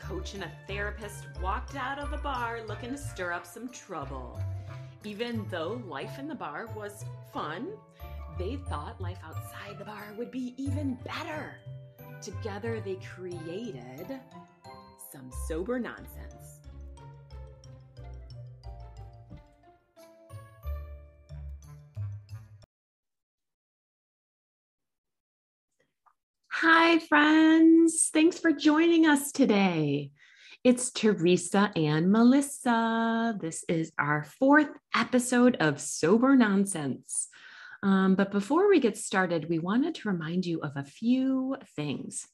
coach and a therapist walked out of a bar looking to stir up some trouble. Even though life in the bar was fun, they thought life outside the bar would be even better. Together, they created some sober nonsense. Hi, friends. Thanks for joining us today. It's Teresa and Melissa. This is our fourth episode of Sober Nonsense. Um, but before we get started, we wanted to remind you of a few things.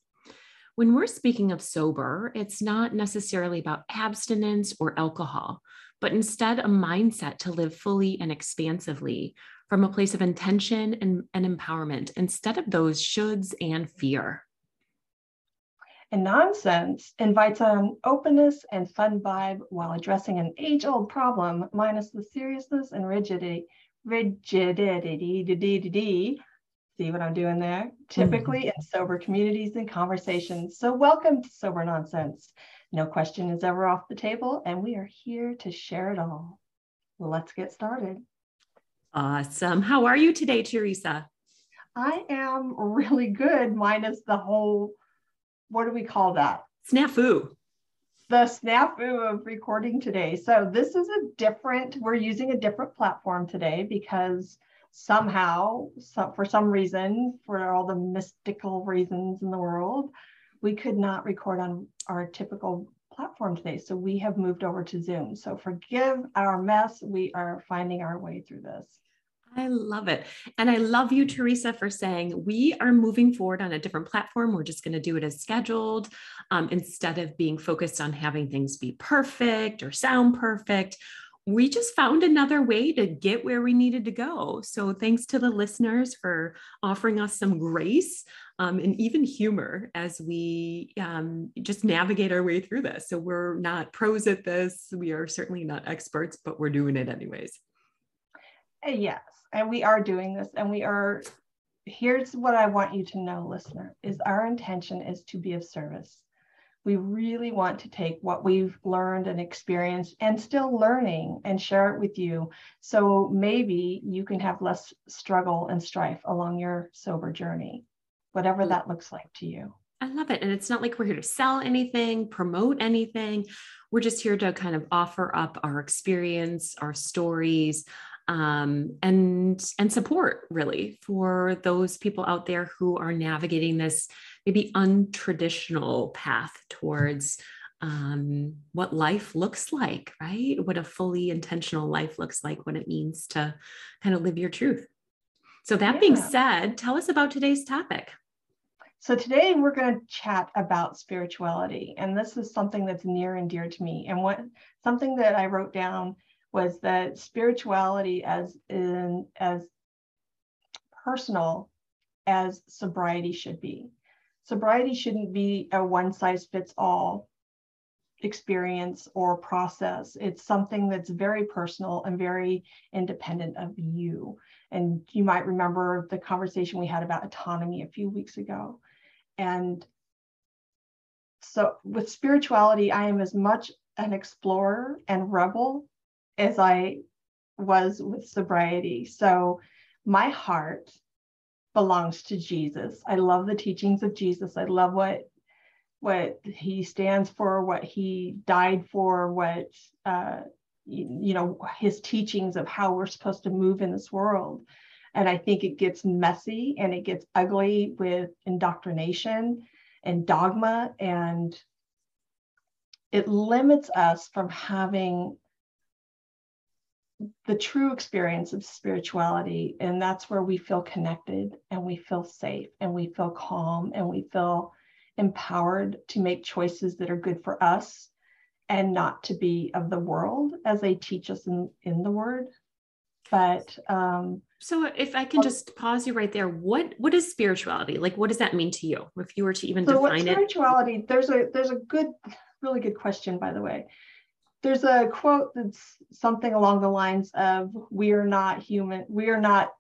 When we're speaking of sober, it's not necessarily about abstinence or alcohol, but instead a mindset to live fully and expansively from a place of intention and, and empowerment instead of those shoulds and fear. And nonsense invites an openness and fun vibe while addressing an age old problem minus the seriousness and rigidity rigidity. See what I'm doing there? Typically mm-hmm. in sober communities and conversations. So, welcome to Sober Nonsense. No question is ever off the table, and we are here to share it all. Let's get started. Awesome. How are you today, Teresa? I am really good, minus the whole, what do we call that? Snafu the snafu of recording today. So this is a different, we're using a different platform today because somehow, some, for some reason, for all the mystical reasons in the world, we could not record on our typical platform today. So we have moved over to Zoom. So forgive our mess. We are finding our way through this. I love it. And I love you, Teresa, for saying we are moving forward on a different platform. We're just going to do it as scheduled um, instead of being focused on having things be perfect or sound perfect. We just found another way to get where we needed to go. So, thanks to the listeners for offering us some grace um, and even humor as we um, just navigate our way through this. So, we're not pros at this. We are certainly not experts, but we're doing it anyways. Yes and we are doing this and we are here's what i want you to know listener is our intention is to be of service we really want to take what we've learned and experienced and still learning and share it with you so maybe you can have less struggle and strife along your sober journey whatever mm. that looks like to you I love it. And it's not like we're here to sell anything, promote anything. We're just here to kind of offer up our experience, our stories, um, and and support really for those people out there who are navigating this maybe untraditional path towards um, what life looks like, right? What a fully intentional life looks like, what it means to kind of live your truth. So, that yeah. being said, tell us about today's topic. So, today we're going to chat about spirituality. And this is something that's near and dear to me. And what something that I wrote down was that spirituality as in as personal as sobriety should be. Sobriety shouldn't be a one size fits all experience or process. It's something that's very personal and very independent of you. And you might remember the conversation we had about autonomy a few weeks ago. And so with spirituality, I am as much an explorer and rebel as I was with sobriety. So my heart belongs to Jesus. I love the teachings of Jesus. I love what what he stands for, what he died for, what uh, you, you know his teachings of how we're supposed to move in this world. And I think it gets messy and it gets ugly with indoctrination and dogma and it limits us from having the true experience of spirituality. And that's where we feel connected and we feel safe and we feel calm and we feel empowered to make choices that are good for us and not to be of the world as they teach us in, in the word. But um, so if I can just pause you right there, what what is spirituality? Like what does that mean to you? If you were to even so define spirituality, it? Spirituality, there's a there's a good, really good question, by the way there's a quote that's something along the lines of we are not human we are not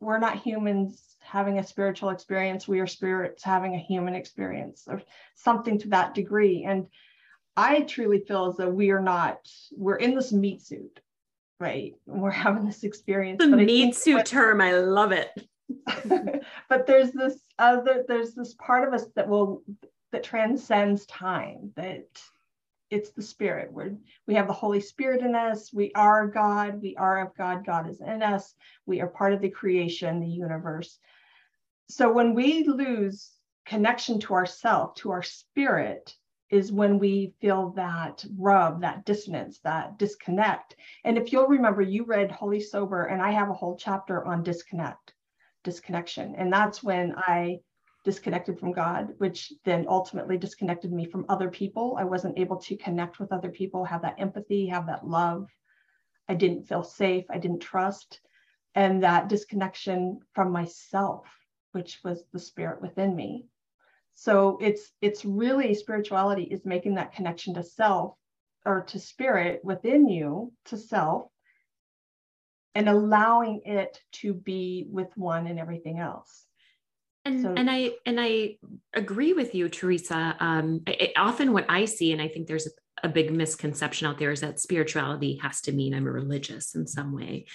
we're not humans having a spiritual experience. We are spirits having a human experience or something to that degree. And I truly feel as though we are not, we're in this meat suit, right? We're having this experience. The meat suit what, term, I love it. but there's this other, there's this part of us that will, that transcends time, that it's the spirit. Where we have the holy spirit in us. We are god. We are of god. God is in us. We are part of the creation the universe. So when we lose connection to ourself to our spirit is when we feel that rub that dissonance that disconnect. And if you'll remember you read holy sober and i have a whole chapter on disconnect disconnection. And that's when i disconnected from God, which then ultimately disconnected me from other people. I wasn't able to connect with other people, have that empathy, have that love. I didn't feel safe. I didn't trust. And that disconnection from myself, which was the spirit within me. So it's it's really spirituality is making that connection to self or to spirit within you, to self, and allowing it to be with one and everything else. And, so, and I and I agree with you, Teresa. Um, it, often what I see, and I think there's a, a, big misconception out there, is that spirituality has to mean I'm a religious in some way,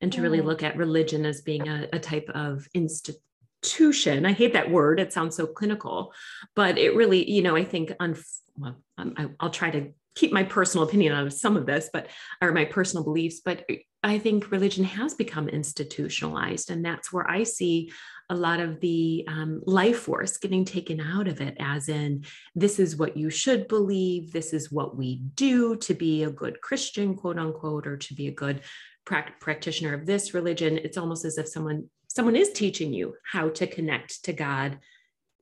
and to really look at religion as being a, a type of institution. I hate that word; it sounds so clinical, but it really, you know, I think on well, I, I'll try to keep my personal opinion on some of this, but or my personal beliefs, but I think religion has become institutionalized, and that's where I see a lot of the um, life force getting taken out of it, as in, this is what you should believe, this is what we do to be a good Christian, quote unquote, or to be a good pra- practitioner of this religion. It's almost as if someone someone is teaching you how to connect to God.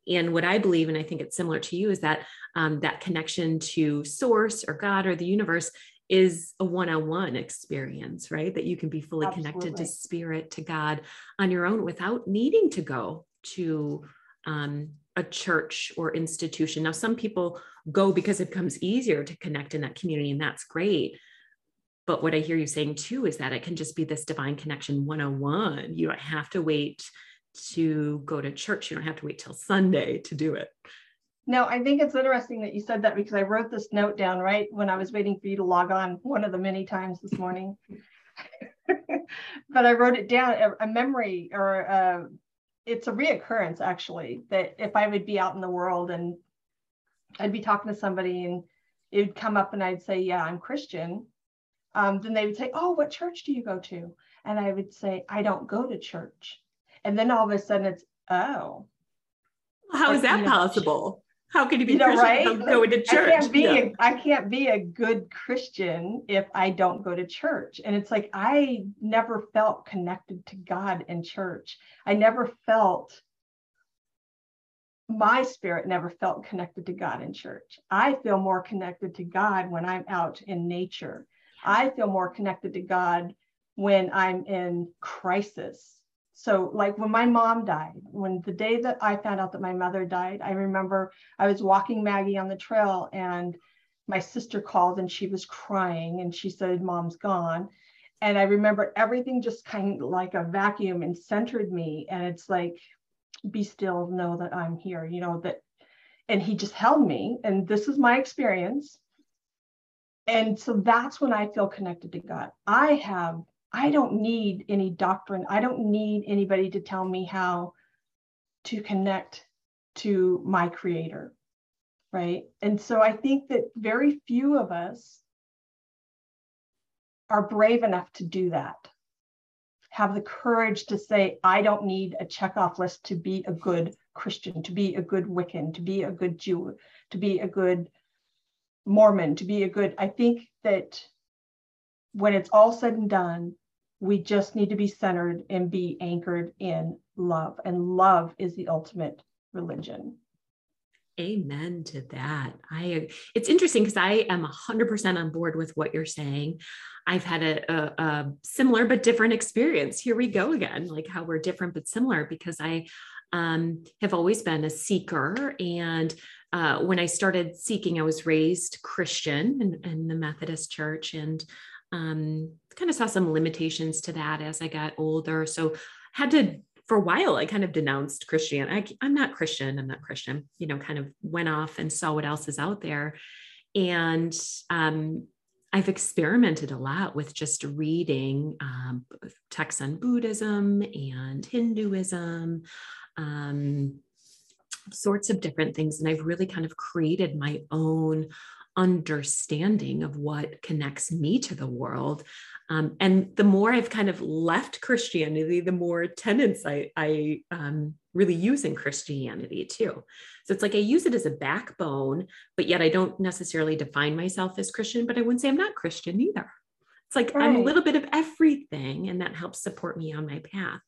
And what I believe, and I think it's similar to you, is that um, that connection to source or God or the universe is a one-on-one experience right? That you can be fully Absolutely. connected to spirit to god on your own without needing to go to um, a church or institution. Now some people go because it becomes easier to connect in that community and that's great. But what i hear you saying too is that it can just be this divine connection 101 you don't have to wait to go to church. You don't have to wait till sunday to do it no, I think it's interesting that you said that because I wrote this note down right when I was waiting for you to log on one of the many times this morning. but I wrote it down a, a memory or a, uh, it's a reoccurrence actually that if I would be out in the world and I'd be talking to somebody and it would come up and I'd say, Yeah, I'm Christian. Um, then they would say, Oh, what church do you go to? And I would say, I don't go to church. And then all of a sudden it's, Oh. How is that possible? How can you be you know, right? going to church? I can't be yeah. a, I can't be a good Christian if I don't go to church. And it's like I never felt connected to God in church. I never felt my spirit never felt connected to God in church. I feel more connected to God when I'm out in nature. I feel more connected to God when I'm in crisis so like when my mom died when the day that i found out that my mother died i remember i was walking maggie on the trail and my sister called and she was crying and she said mom's gone. And i remember everything just kind of like a vacuum and centered me. And it's like be still know that i'm here you know that and he just held me. And this is my experience. And so that's when i feel connected to god. I have I don't need any doctrine. I don't need anybody to tell me how to connect to my creator. Right. And so I think that very few of us are brave enough to do that. Have the courage to say, I don't need a checkoff list to be a good Christian, to be a good Wiccan, to be a good Jew, to be a good Mormon, to be a good. I think that when it's all said and done, we just need to be centered and be anchored in love. And love is the ultimate religion. Amen to that. I it's interesting because I am 100% on board with what you're saying. I've had a, a, a, similar but different experience. Here we go again, like how we're different but similar because I um, have always been a seeker. And uh, when I started seeking, I was raised Christian in, in the Methodist Church, and um, kind of saw some limitations to that as I got older. So had to for a while i kind of denounced christianity I, i'm not christian i'm not christian you know kind of went off and saw what else is out there and um, I've experimented a lot with just reading um, texts on Buddhism and Hinduism, um, sorts of different things. And I've really kind of created my own understanding of what connects me to the world. Um, and the more I've kind of left Christianity, the more tenets I, I um, really use in Christianity too. So it's like I use it as a backbone, but yet I don't necessarily define myself as Christian, but I wouldn't say I'm not Christian either. It's like right. I'm a little bit of everything, and that helps support me on my path.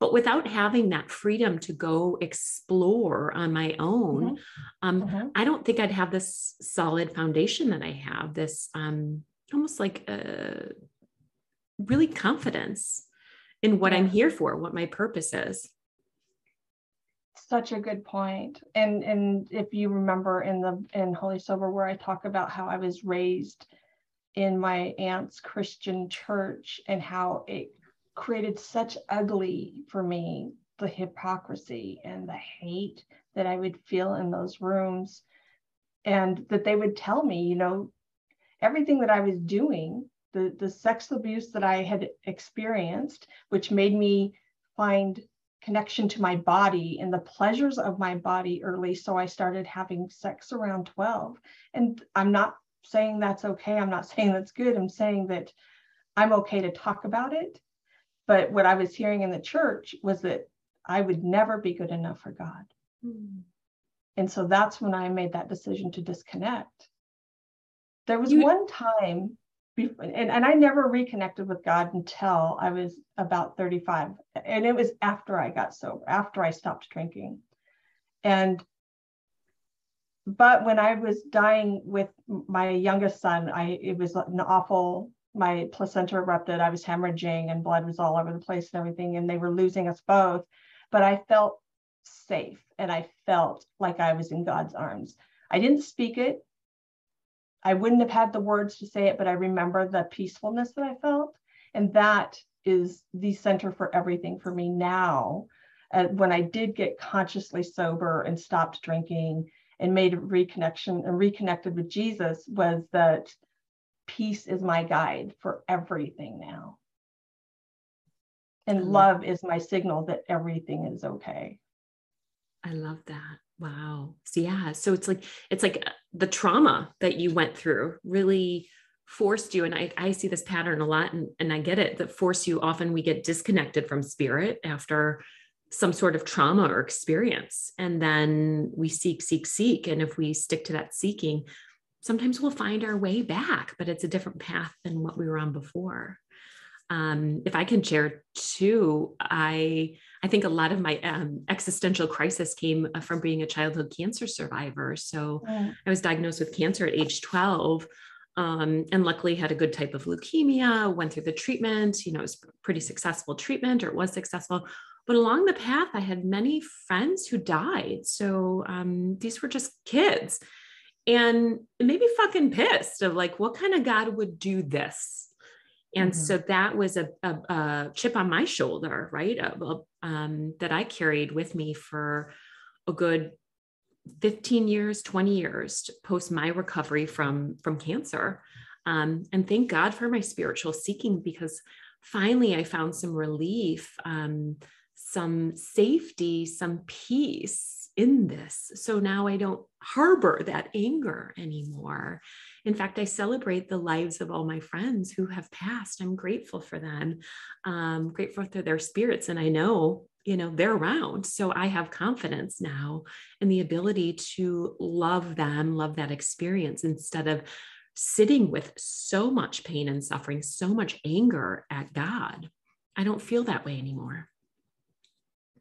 But without having that freedom to go explore on my own, mm-hmm. Um, mm-hmm. I don't think I'd have this solid foundation that I have, this um, almost like a really confidence in what yeah. I'm here for, what my purpose is such a good point. And and if you remember in the in Holy Sober where I talk about how I was raised in my aunt's Christian church and how it created such ugly for me the hypocrisy and the hate that I would feel in those rooms and that they would tell me, you know, everything that I was doing, the the sex abuse that I had experienced, which made me find connection to my body and the pleasures of my body early. So I started having sex around 12. And I'm not saying that's okay. I'm not saying that's good. I'm saying that I'm okay to talk about it. But what I was hearing in the church was that I would never be good enough for God. Mm. And so that's when I made that decision to disconnect. There was you, one time and, and I never reconnected with God until I was about 35. And it was after I got sober, after I stopped drinking. And but when I was dying with my youngest son, I it was an awful my placenta erupted, I was hemorrhaging and blood was all over the place and everything, and they were losing us both. But I felt safe and I felt like I was in God's arms. I didn't speak it. I wouldn't have had the words to say it, but I remember the peacefulness that I felt. And that is the center for everything for me now. Uh, when I did get consciously sober and stopped drinking and made a reconnection and reconnected with Jesus, was that peace is my guide for everything now. And love is my signal that everything is okay. I love that. Wow. So yeah, so it's like it's like uh, the trauma that you went through really forced you and I, I see this pattern a lot and, and I get it that force you often we get disconnected from spirit after some sort of trauma or experience and then we seek seek seek and if we stick to that seeking sometimes we'll find our way back but it's a different path than what we were on before um, if I can share too, I I think a lot of my um, existential crisis came uh, from being a childhood cancer survivor. So yeah. I was diagnosed with cancer at age 12. Um, and luckily had a good type of leukemia went through the treatment you know it was pretty successful treatment or it was successful but along the path i had many friends who died. So um, these were just kids. And maybe fucking pissed of like what kind of god would do this? And mm-hmm. so that was a, a, a, chip on my shoulder right um, that i carried with me for a good 15 years 20 years post my recovery from from cancer. Um, and thank god for my spiritual seeking because finally i found some relief um, some safety some peace in this so now i don't harbor that anger anymore in fact, I celebrate the lives of all my friends who have passed. I'm grateful for them, um, grateful for their spirits. And I know, you know, they're around. So I have confidence now in the ability to love them, love that experience instead of sitting with so much pain and suffering, so much anger at God. I don't feel that way anymore.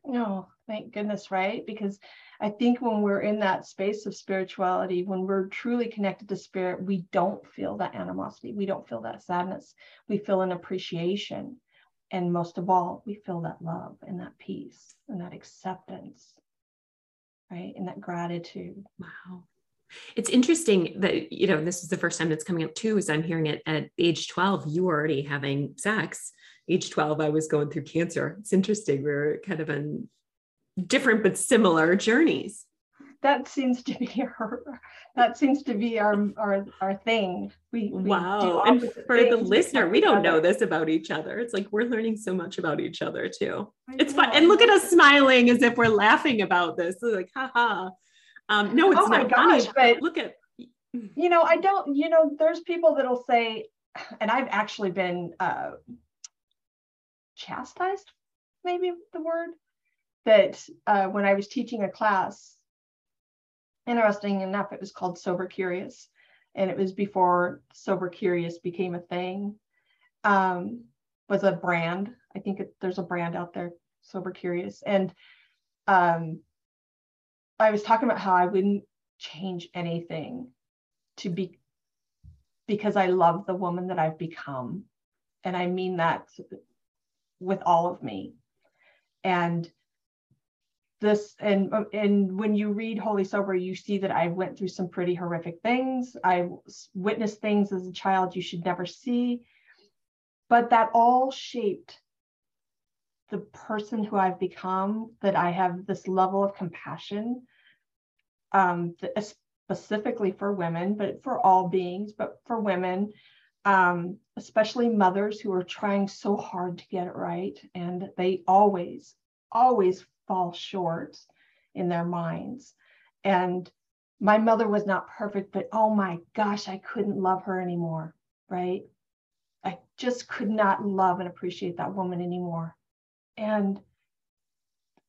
No, thank goodness, right? Because I think when we're in that space of spirituality, when we're truly connected to spirit, we don't feel that animosity. We don't feel that sadness. We feel an appreciation. And most of all, we feel that love and that peace and that acceptance, right? And that gratitude. Wow. It's interesting that, you know, this is the first time that's coming up too, is I'm hearing it at age 12, you were already having sex. Age 12, I was going through cancer. It's interesting. We're kind of on different but similar journeys. That seems to be our that seems to be our our, our thing. We, we wow. And for the listener we don't know this about each other. It's like we're learning so much about each other too. I it's know. fun and look at us smiling as if we're laughing about this. Like haha um no it's oh not gosh, funny but look at you know i don't you know there's people that'll say and i've actually been uh chastised maybe the word that uh, when i was teaching a class interesting enough, it was called Sober Curious, and it was before Sober Curious became a thing. Um, was a brand. I think it, there's a brand out there, Sober Curious, and um, I was talking about how I wouldn't change anything to be because I love the woman that I've become, and I mean that with all of me, and this and and when you read holy sober you see that i went through some pretty horrific things. I witnessed things as a child you should never see. But that all shaped the person who i've become that i have this level of compassion um, specifically for women but for all beings but for women um, especially mothers who are trying so hard to get it right and they always always fall short in their minds. And my mother was not perfect, but oh my gosh, I couldn't love her anymore, right? I just could not love and appreciate that woman anymore. And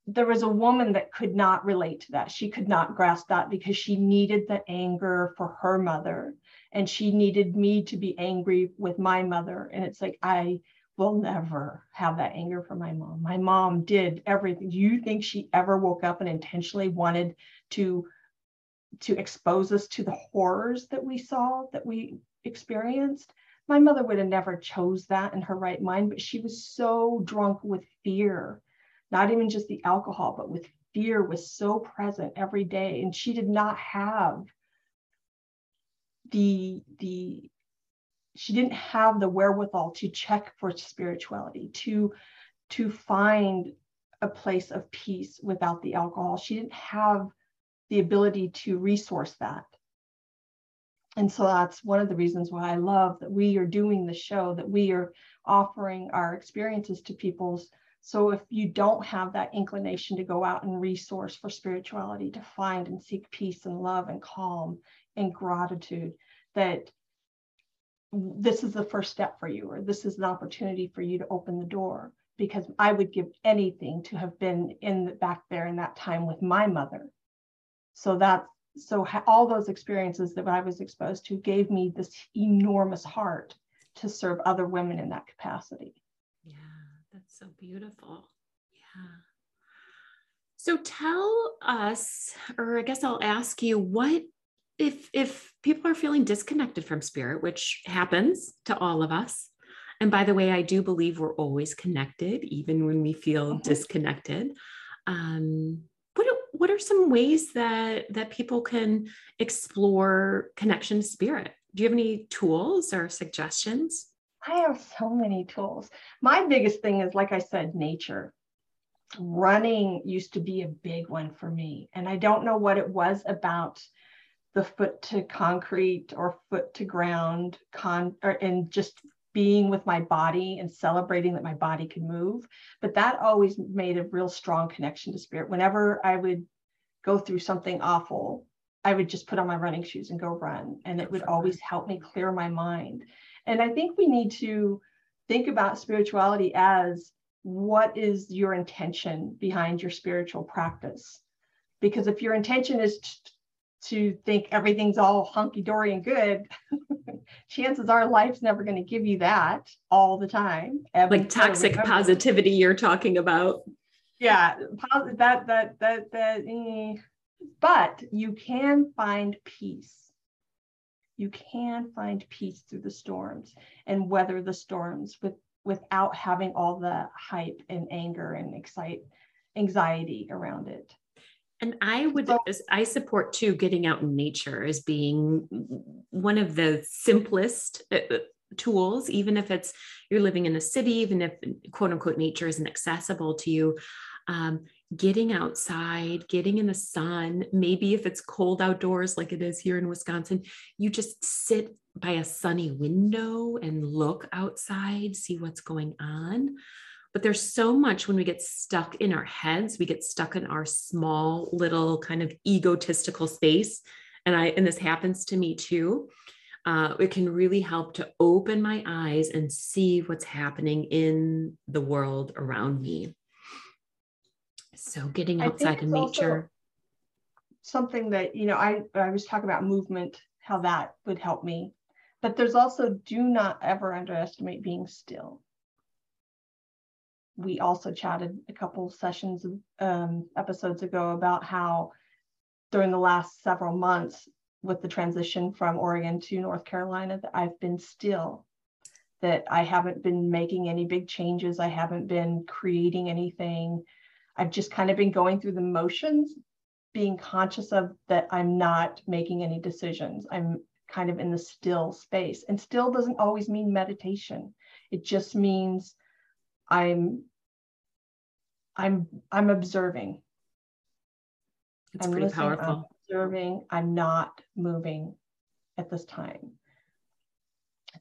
there was a woman that could not relate to that. She could not grasp that because she needed the anger for her mother and she needed me to be angry with my mother. And it's like, I will never have that anger for my mom. My mom did everything. Do you think she ever woke up and intentionally wanted to to expose us to the horrors that we saw that we experienced? My mother would have never chose that in her right mind, but she was so drunk with fear, not even just the alcohol, but with fear was so present every day. And she did not have the the she didn't have the wherewithal to check for spirituality to to find a place of peace without the alcohol. She didn't have the ability to resource that. And so that's one of the reasons why i love that we are doing the show that we are offering our experiences to people's so if you don't have that inclination to go out and resource for spirituality to find and seek peace and love and calm and gratitude that this is the first step for you, or this is an opportunity for you to open the door. Because I would give anything to have been in the, back there in that time with my mother. So that so all those experiences that I was exposed to gave me this enormous heart to serve other women in that capacity. Yeah, that's so beautiful. Yeah. So tell us, or I guess I'll ask you, what if if people are feeling disconnected from spirit which happens to all of us and by the way i do believe we're always connected even when we feel mm-hmm. disconnected um, what are, what are some ways that that people can explore connection to spirit do you have any tools or suggestions i have so many tools. My biggest thing is like i said nature. Running used to be a big one for me and i don't know what it was about the foot to concrete or foot to ground con or and just being with my body and celebrating that my body could move but that always made a real strong connection to spirit. Whenever i would go through something awful i would just put on my running shoes and go run and it would always help me clear my mind and i think we need to think about spirituality as what is your intention behind your spiritual practice because if your intention is to think everything's all hunky dory and good, chances are life's never going to give you that all the time. Like toxic positivity you're talking about. Yeah, that that that that. Eh. But you can find peace. You can find peace through the storms and weather the storms with without having all the hype and anger and excite anxiety around it And I would, so, I support too, getting out in nature as being one of the simplest uh, uh, tools, even if it's you're living in a city, even if quote unquote nature isn't accessible to you. Um, getting outside, getting in the sun, maybe if it's cold outdoors like it is here in Wisconsin, you just sit by a sunny window and look outside, see what's going on. But there's so much when we get stuck in our heads, we get stuck in our small little kind of egotistical space. And I, and this happens to me too. Uh, it can really help to open my eyes and see what's happening in the world around me. So getting outside in nature. Something that, you know, I, I was talking about movement, how that would help me. But there's also do not ever underestimate being still. We also chatted a couple sessions, um, episodes ago about how during the last several months with the transition from Oregon to North Carolina that I've been still, that I haven't been making any big changes. I haven't been creating anything. I've just kind of been going through the motions, being conscious of that I'm not making any decisions. I'm kind of in the still space. And still doesn't always mean meditation. It just means I'm I'm I'm observing. It's I'm pretty powerful. I'm observing. I'm not moving at this time.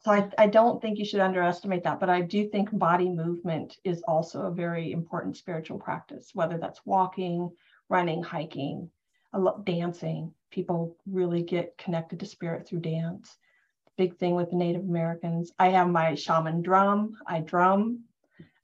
So I, I don't think you should underestimate that, but I do think body movement is also a very important spiritual practice, whether that's walking, running, hiking, dancing. People really get connected to spirit through dance. Big thing with the Native Americans. I have my shaman drum. I drum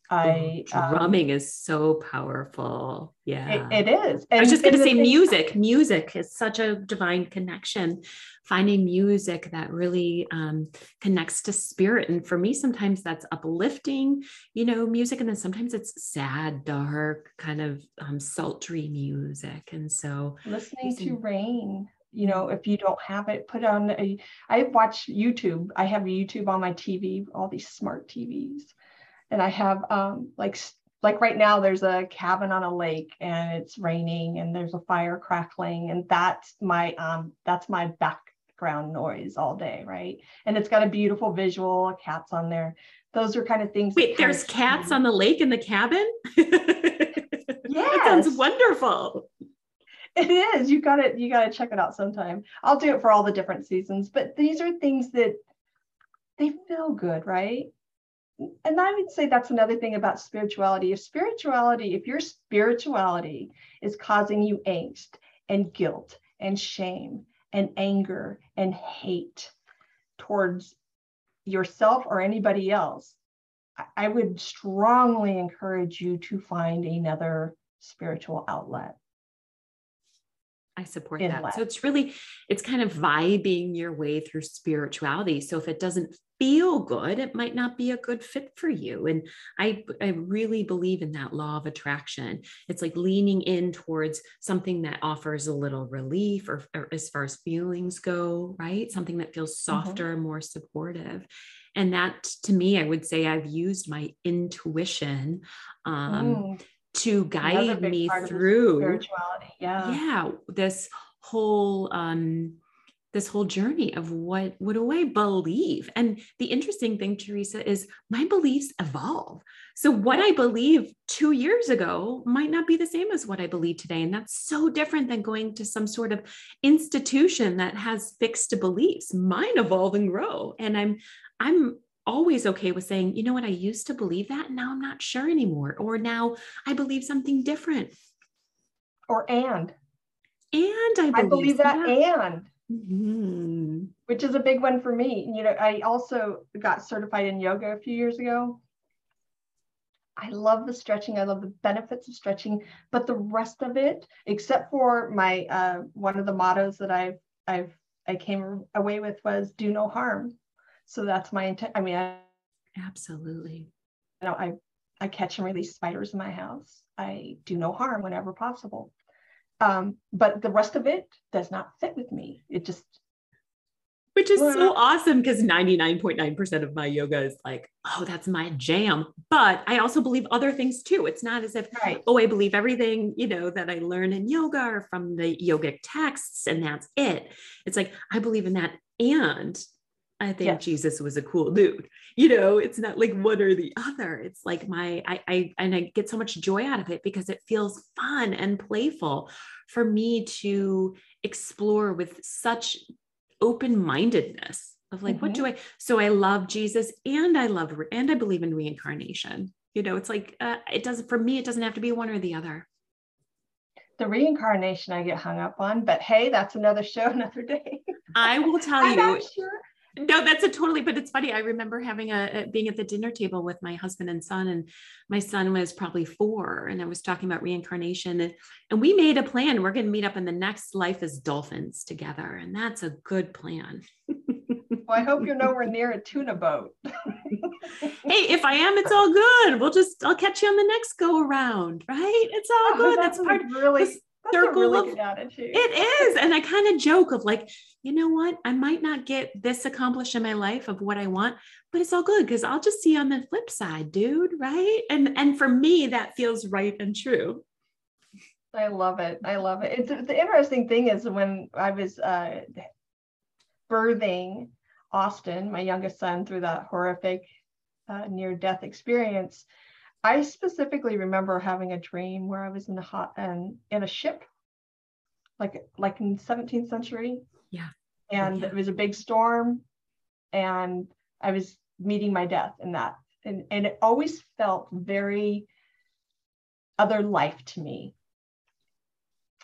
I um, drumming um, is so powerful. Yeah, it, it is. And, I was just going to say music. Music is such a divine connection. Finding music that really um, connects to spirit, and for me, sometimes that's uplifting, you know, music, and then sometimes it's sad, dark, kind of um, sultry music. And so, listening to rain you know if you don't have it put on a i watch youtube i have youtube on my tv all these smart tvs and I have um, like like right now there's a cabin on a lake and it's raining and there's a fire crackling and that's my um that's my background noise all day right? And it's got a beautiful visual cats on there. Those are kind of things wait there's cats on the lake in the cabin? Yeah that sounds wonderful. It is you got it you gotta check it out sometime. I'll do it for all the different seasons but these are things that they feel good right and I would say that's another thing about spirituality. If spirituality, if your spirituality is causing you angst and guilt and shame and anger and hate towards yourself or anybody else, I would strongly encourage you to find another spiritual outlet. I support that. So it's really, it's kind of vibing your way through spirituality. So if it doesn't feel good, it might not be a good fit for you. And I, I really believe in that law of attraction. It's like leaning in towards something that offers a little relief or, or as far as feelings go, right? Something that feels mm-hmm. softer, mm-hmm. more supportive. And that to me, I would say I've used my intuition um, mm to guide me through spirituality. Yeah. Yeah. This whole um this whole journey of what what do I believe? And the interesting thing, Teresa, is my beliefs evolve. So what I believe two years ago might not be the same as what I believe today. And that's so different than going to some sort of institution that has fixed beliefs. Mine evolve and grow. And I'm I'm always okay with saying, you know what, I used to believe that. Now I'm not sure anymore. Or now I believe something different. Or and. And I believe, I believe that, that. and. Mm-hmm. Which is a big one for me. You know, I also got certified in yoga a few years ago. I love the stretching. I love the benefits of stretching, but the rest of it, except for my uh, one of the mottos that I've I've I came away with was do no harm. So that's my intent. I mean, I, absolutely. You know, I I catch and release spiders in my house. I do no harm whenever possible. Um, but the rest of it does not fit with me. It just which is so awesome because 99.9% of my yoga is like, oh, that's my jam. But I also believe other things too. It's not as if, right. oh, I believe everything, you know, that I learn in yoga or from the yogic texts and that's it. It's like, I believe in that. And I think yes. Jesus was a cool dude. You know, it's not like one or the other. It's like my, I, I, and I get so much joy out of it because it feels fun and playful for me to explore with such open mindedness of like, mm-hmm. what do mm-hmm. I? So I love Jesus and I love, and I believe in reincarnation. You know, it's like, uh, it doesn't, for me, it doesn't have to be one or the other. The reincarnation I get hung up on, but hey, that's another show, another day. I will tell you. Sure no that's a totally but it's funny i remember having a, a, being at the dinner table with my husband and son and my son was probably four and i was talking about reincarnation and, and we made a plan we're going to meet up in the next life as dolphins together and that's a good plan. Well i hope you're nowhere near a tuna boat. Hey if i am it's all good we'll just i'll catch you on the next go around right? It's all oh, good that's, that's part really circle really of it is and i kind of joke of like you know what? I might not get this accomplished in my life of what i want but it's all good because i'll just see on the flip side dude right? And and for me that feels right and true. I love it. I love it. It's, the interesting thing is when i was uh, birthing austin my youngest son through that horrific uh, near death experience I specifically remember having a dream where I was in a hot and in a ship, like like in 17th century. Yeah. And yeah. it was a big storm, and I was meeting my death in that, and and it always felt very other life to me.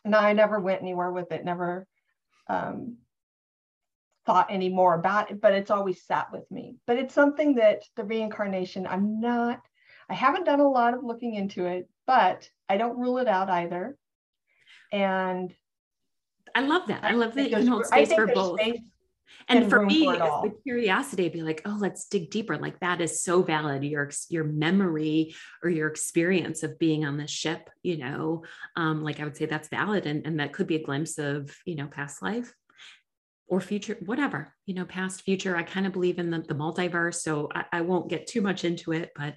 And I never went anywhere with it, never um, thought any more about it, but it's always sat with me. But it's something that the reincarnation, I'm not I haven't done a lot of looking into it, but I don't rule it out either. And I love that. I love that you hold space for both. Space and for me, for the curiosity, be like, oh, let's dig deeper. Like that is so valid. Your your memory or your experience of being on the ship, you know, um, like I would say that's valid, and and that could be a glimpse of you know past life or future, whatever, you know, past, future. I kind of believe in the, the multiverse, so I, I won't get too much into it, but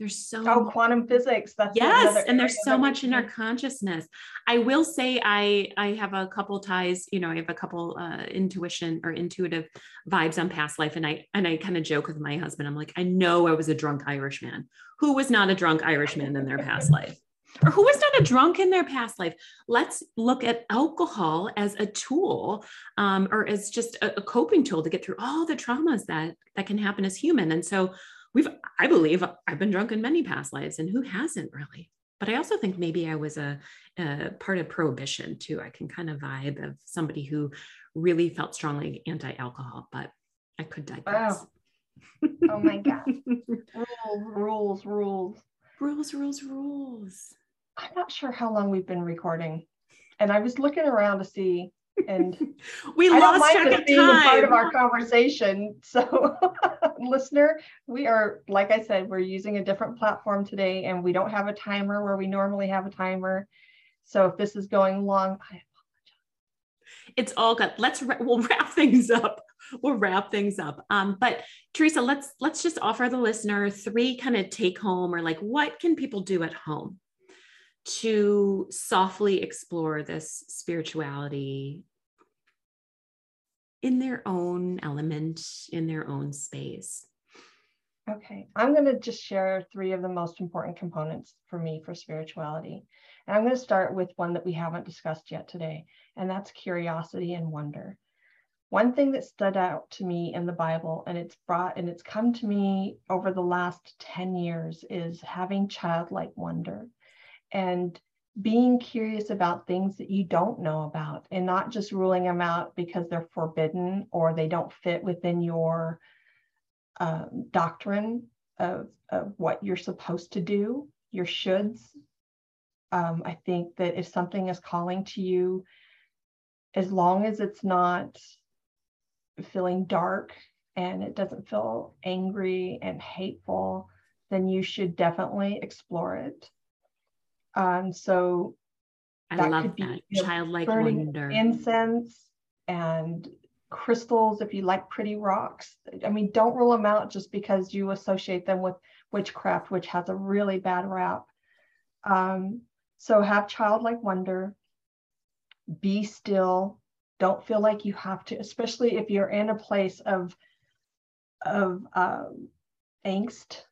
there's so oh quantum physics that's yes and there's so much in our consciousness. I will say i i have a couple ties you know i have a couple uh, intuition or intuitive vibes on past life and i and i kind of joke with my husband. I'm like i know i was a drunk irishman. Who was not a drunk irishman in their past life? Or who was not a drunk in their past life? Let's look at alcohol as a tool um, or as just a, a coping tool to get through all the traumas that that can happen as human. And so we've i believe i've been drunk in many past lives and who hasn't really? But i also think maybe i was a, a part of prohibition too. I can kind of vibe of somebody who really felt strongly anti-alcohol but i could digress. Wow. oh my god rules rules rules. Rules rules rules. I'm not sure how long we've been recording. And i was looking around to see and we I lost track of being time. part of our conversation. So, listener, we are like I said, we're using a different platform today, and we don't have a timer where we normally have a timer. So, if this is going long, I apologize. It's all good. Let's we'll wrap things up. We'll wrap things up. Um, but Teresa, let's let's just offer the listener three kind of take home or like what can people do at home to softly explore this spirituality in their own element, in their own space. Okay, I'm going to just share three of the most important components for me for spirituality. And I'm going to start with one that we haven't discussed yet today, and that's curiosity and wonder. One thing that stood out to me in the Bible, and it's brought and it's come to me over the last 10 years, is having childlike wonder and being curious about things that you don't know about and not just ruling them out because they're forbidden or they don't fit within your uh, doctrine of, of what you're supposed to do, your shoulds. Um, I think that if something is calling to you, as long as it's not feeling dark and it doesn't feel angry and hateful, then you should definitely explore it. Um, so I that love could be, that you know, childlike wonder. Incense and crystals, if you like pretty rocks. I mean, don't rule them out just because you associate them with witchcraft, which has a really bad rap. Um, so have childlike wonder, be still, don't feel like you have to, especially if you're in a place of, of um, angst.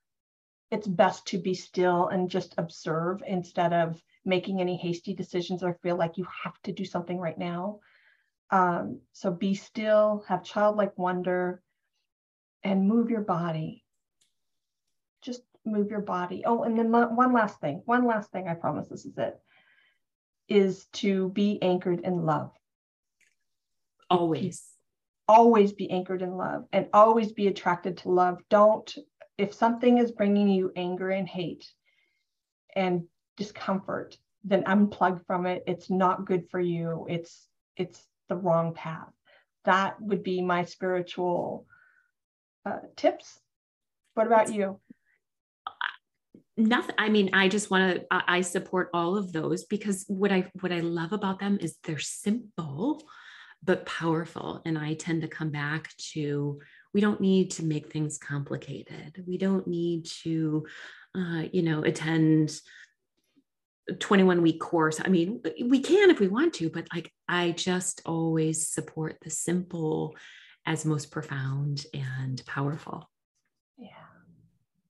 It's best to be still and just observe instead of making any hasty decisions or feel like you have to do something right now. Um, so be still, have childlike wonder, and move your body. Just move your body. Oh, and then one last thing, one last thing, I promise this is it, is to be anchored in love. Always. Always be anchored in love and always be attracted to love. Don't, if something is bringing you anger and hate and discomfort, then unplug from it. It's not good for you. It's, it's the wrong path. That would be my spiritual uh, tips. What about you? nothing i mean i just want to i support all of those because what i what i love about them is they're simple but powerful and i tend to come back to we don't need to make things complicated we don't need to uh, you know attend 21 week course. I mean, we can if we want to, but like I just always support the simple as most profound and powerful. Yeah.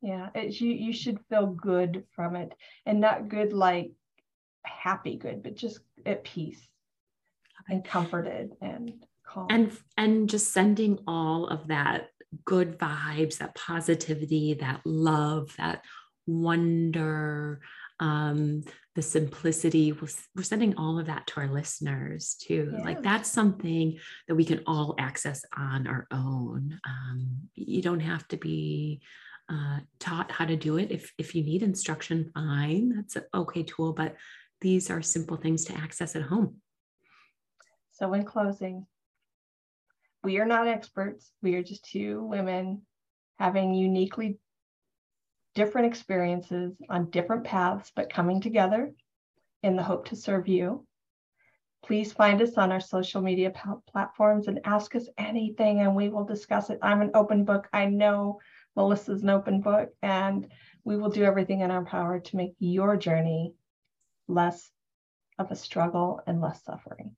Yeah. It's, you, you should feel good from it and not good like happy good, but just at peace and comforted and calm. And and just sending all of that good vibes, that positivity, that love, that wonder, um, the simplicity. We're sending all of that to our listeners too. Yeah. Like that's something that we can all access on our own. Um, you don't have to be uh, taught how to do it. If if you need instruction, fine. That's an okay tool. But these are simple things to access at home. So, in closing, we are not experts. We are just two women having uniquely different experiences on different paths, but coming together in the hope to serve you. Please find us on our social media platforms and ask us anything, and we will discuss it. I'm an open book. I know Melissa's an open book, and we will do everything in our power to make your journey less of a struggle and less suffering.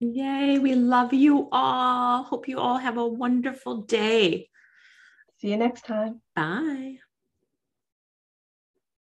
Yay, we love you all. Hope you all have a wonderful day. See you next time. Bye.